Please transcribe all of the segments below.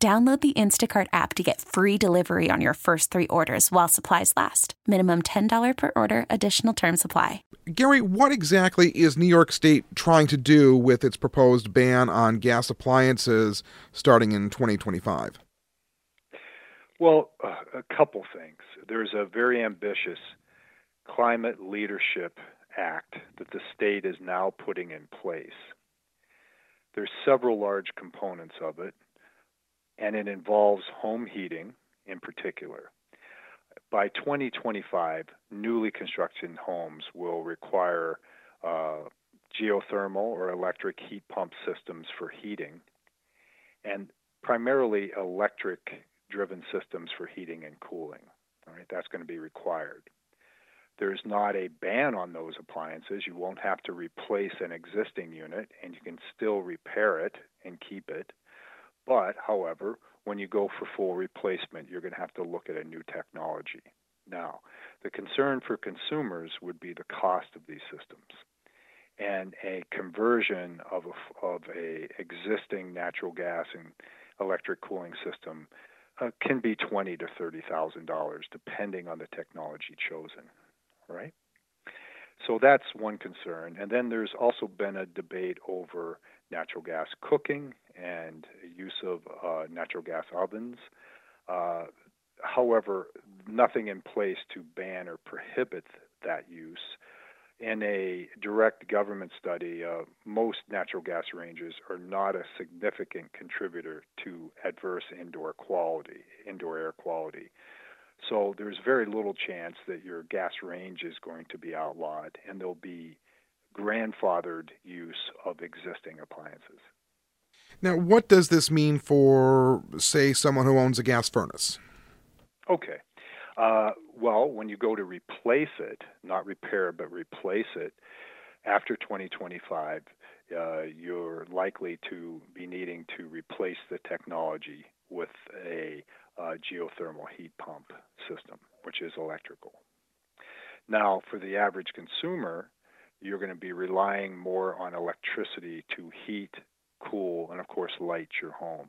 Download the Instacart app to get free delivery on your first three orders while supplies last. Minimum $10 per order, additional term supply. Gary, what exactly is New York State trying to do with its proposed ban on gas appliances starting in 2025? Well, uh, a couple things. There's a very ambitious Climate Leadership Act that the state is now putting in place. There's several large components of it and it involves home heating in particular. By 2025, newly constructed homes will require uh, geothermal or electric heat pump systems for heating, and primarily electric driven systems for heating and cooling. All right, that's going to be required. There's not a ban on those appliances. You won't have to replace an existing unit, and you can still repair it and keep it. But, however, when you go for full replacement, you're going to have to look at a new technology. Now, the concern for consumers would be the cost of these systems. And a conversion of a, of a existing natural gas and electric cooling system uh, can be twenty to thirty thousand dollars, depending on the technology chosen. Right. So that's one concern. And then there's also been a debate over natural gas cooking and use of uh, natural gas ovens. Uh, however, nothing in place to ban or prohibit that use. In a direct government study, uh, most natural gas ranges are not a significant contributor to adverse indoor quality, indoor air quality. So there's very little chance that your gas range is going to be outlawed, and there'll be grandfathered use of existing appliances. Now, what does this mean for, say, someone who owns a gas furnace? Okay. Uh, well, when you go to replace it, not repair, but replace it, after 2025, uh, you're likely to be needing to replace the technology with a uh, geothermal heat pump system, which is electrical. Now, for the average consumer, you're going to be relying more on electricity to heat, cool, and of course, light your home.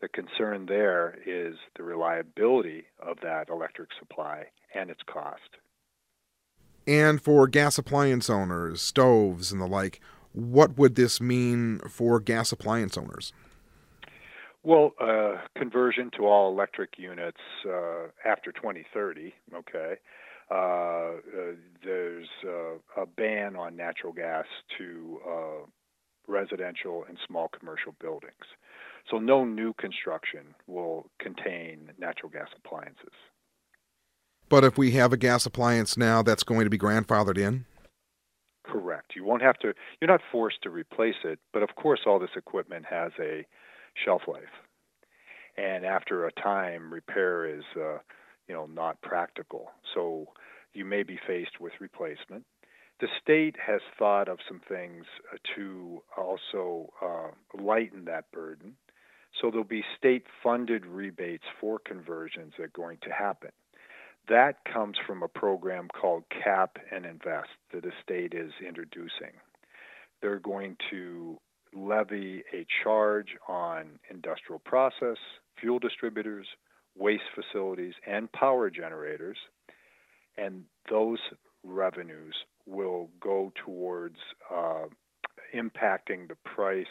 The concern there is the reliability of that electric supply and its cost. And for gas appliance owners, stoves, and the like, what would this mean for gas appliance owners? Well, uh, conversion to all electric units uh, after 2030, okay, there's uh, a ban on natural gas to residential and small commercial buildings. So no new construction will contain natural gas appliances. But if we have a gas appliance now, that's going to be grandfathered in? Correct. You won't have to, you're not forced to replace it, but of course, all this equipment has a shelf life. And after a time, repair is uh, you know not practical. So you may be faced with replacement. The state has thought of some things uh, to also uh, lighten that burden. So there'll be state funded rebates for conversions that are going to happen. That comes from a program called Cap and Invest that the state is introducing. They're going to levy a charge on industrial process, fuel distributors, waste facilities, and power generators, and those revenues will go towards uh, impacting the price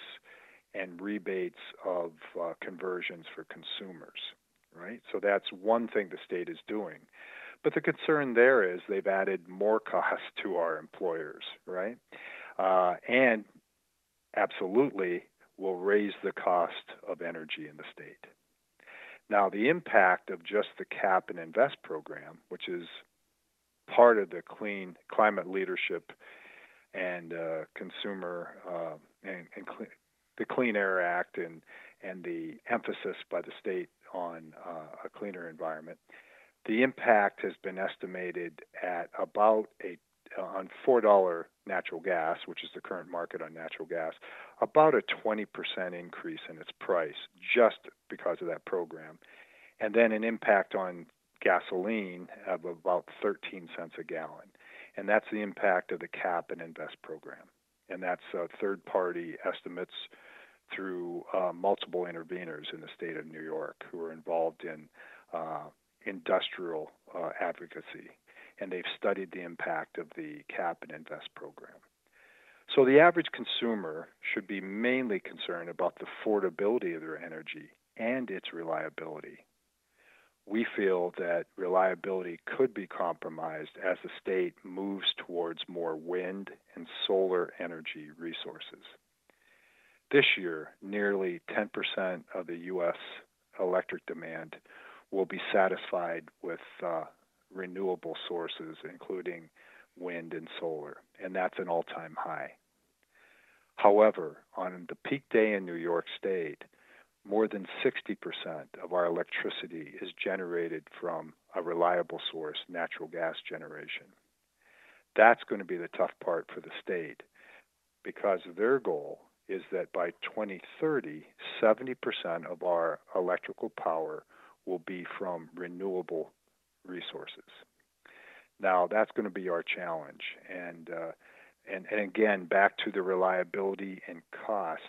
and rebates of uh, conversions for consumers, right? So that's one thing the state is doing. But the concern there is they've added more cost to our employers, right? Uh, and absolutely will raise the cost of energy in the state. Now, the impact of just the cap and invest program, which is part of the clean climate leadership and uh, consumer uh, and, and cl- the Clean Air Act and and the emphasis by the state on uh, a cleaner environment. The impact has been estimated at about a on four dollar natural gas, which is the current market on natural gas, about a 20% increase in its price just because of that program, and then an impact on gasoline of about 13 cents a gallon, and that's the impact of the cap and invest program, and that's uh, third-party estimates through uh, multiple interveners in the state of New York who are involved in uh, industrial uh, advocacy and they've studied the impact of the cap and invest program. So the average consumer should be mainly concerned about the affordability of their energy and its reliability. We feel that reliability could be compromised as the state moves towards more wind and solar energy resources. This year, nearly 10% of the U.S. electric demand will be satisfied with uh, renewable sources, including wind and solar, and that's an all time high. However, on the peak day in New York State, more than 60% of our electricity is generated from a reliable source, natural gas generation. That's going to be the tough part for the state because their goal is that by 2030, 70% of our electrical power will be from renewable resources. Now that's going to be our challenge, and uh, and and again back to the reliability and cost.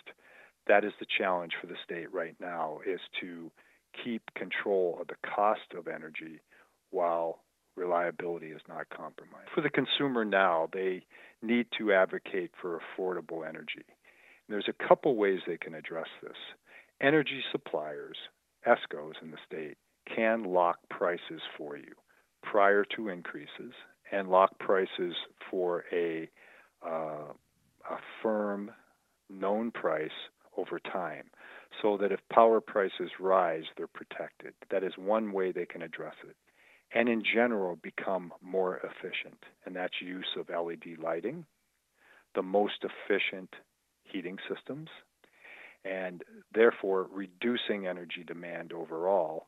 That is the challenge for the state right now: is to keep control of the cost of energy while reliability is not compromised. For the consumer now, they need to advocate for affordable energy. And there's a couple ways they can address this. Energy suppliers, ESCOs in the state, can lock prices for you prior to increases and lock prices for a, uh, a firm, known price over time so that if power prices rise, they're protected. That is one way they can address it. And in general, become more efficient, and that's use of LED lighting, the most efficient heating systems, and therefore reducing energy demand overall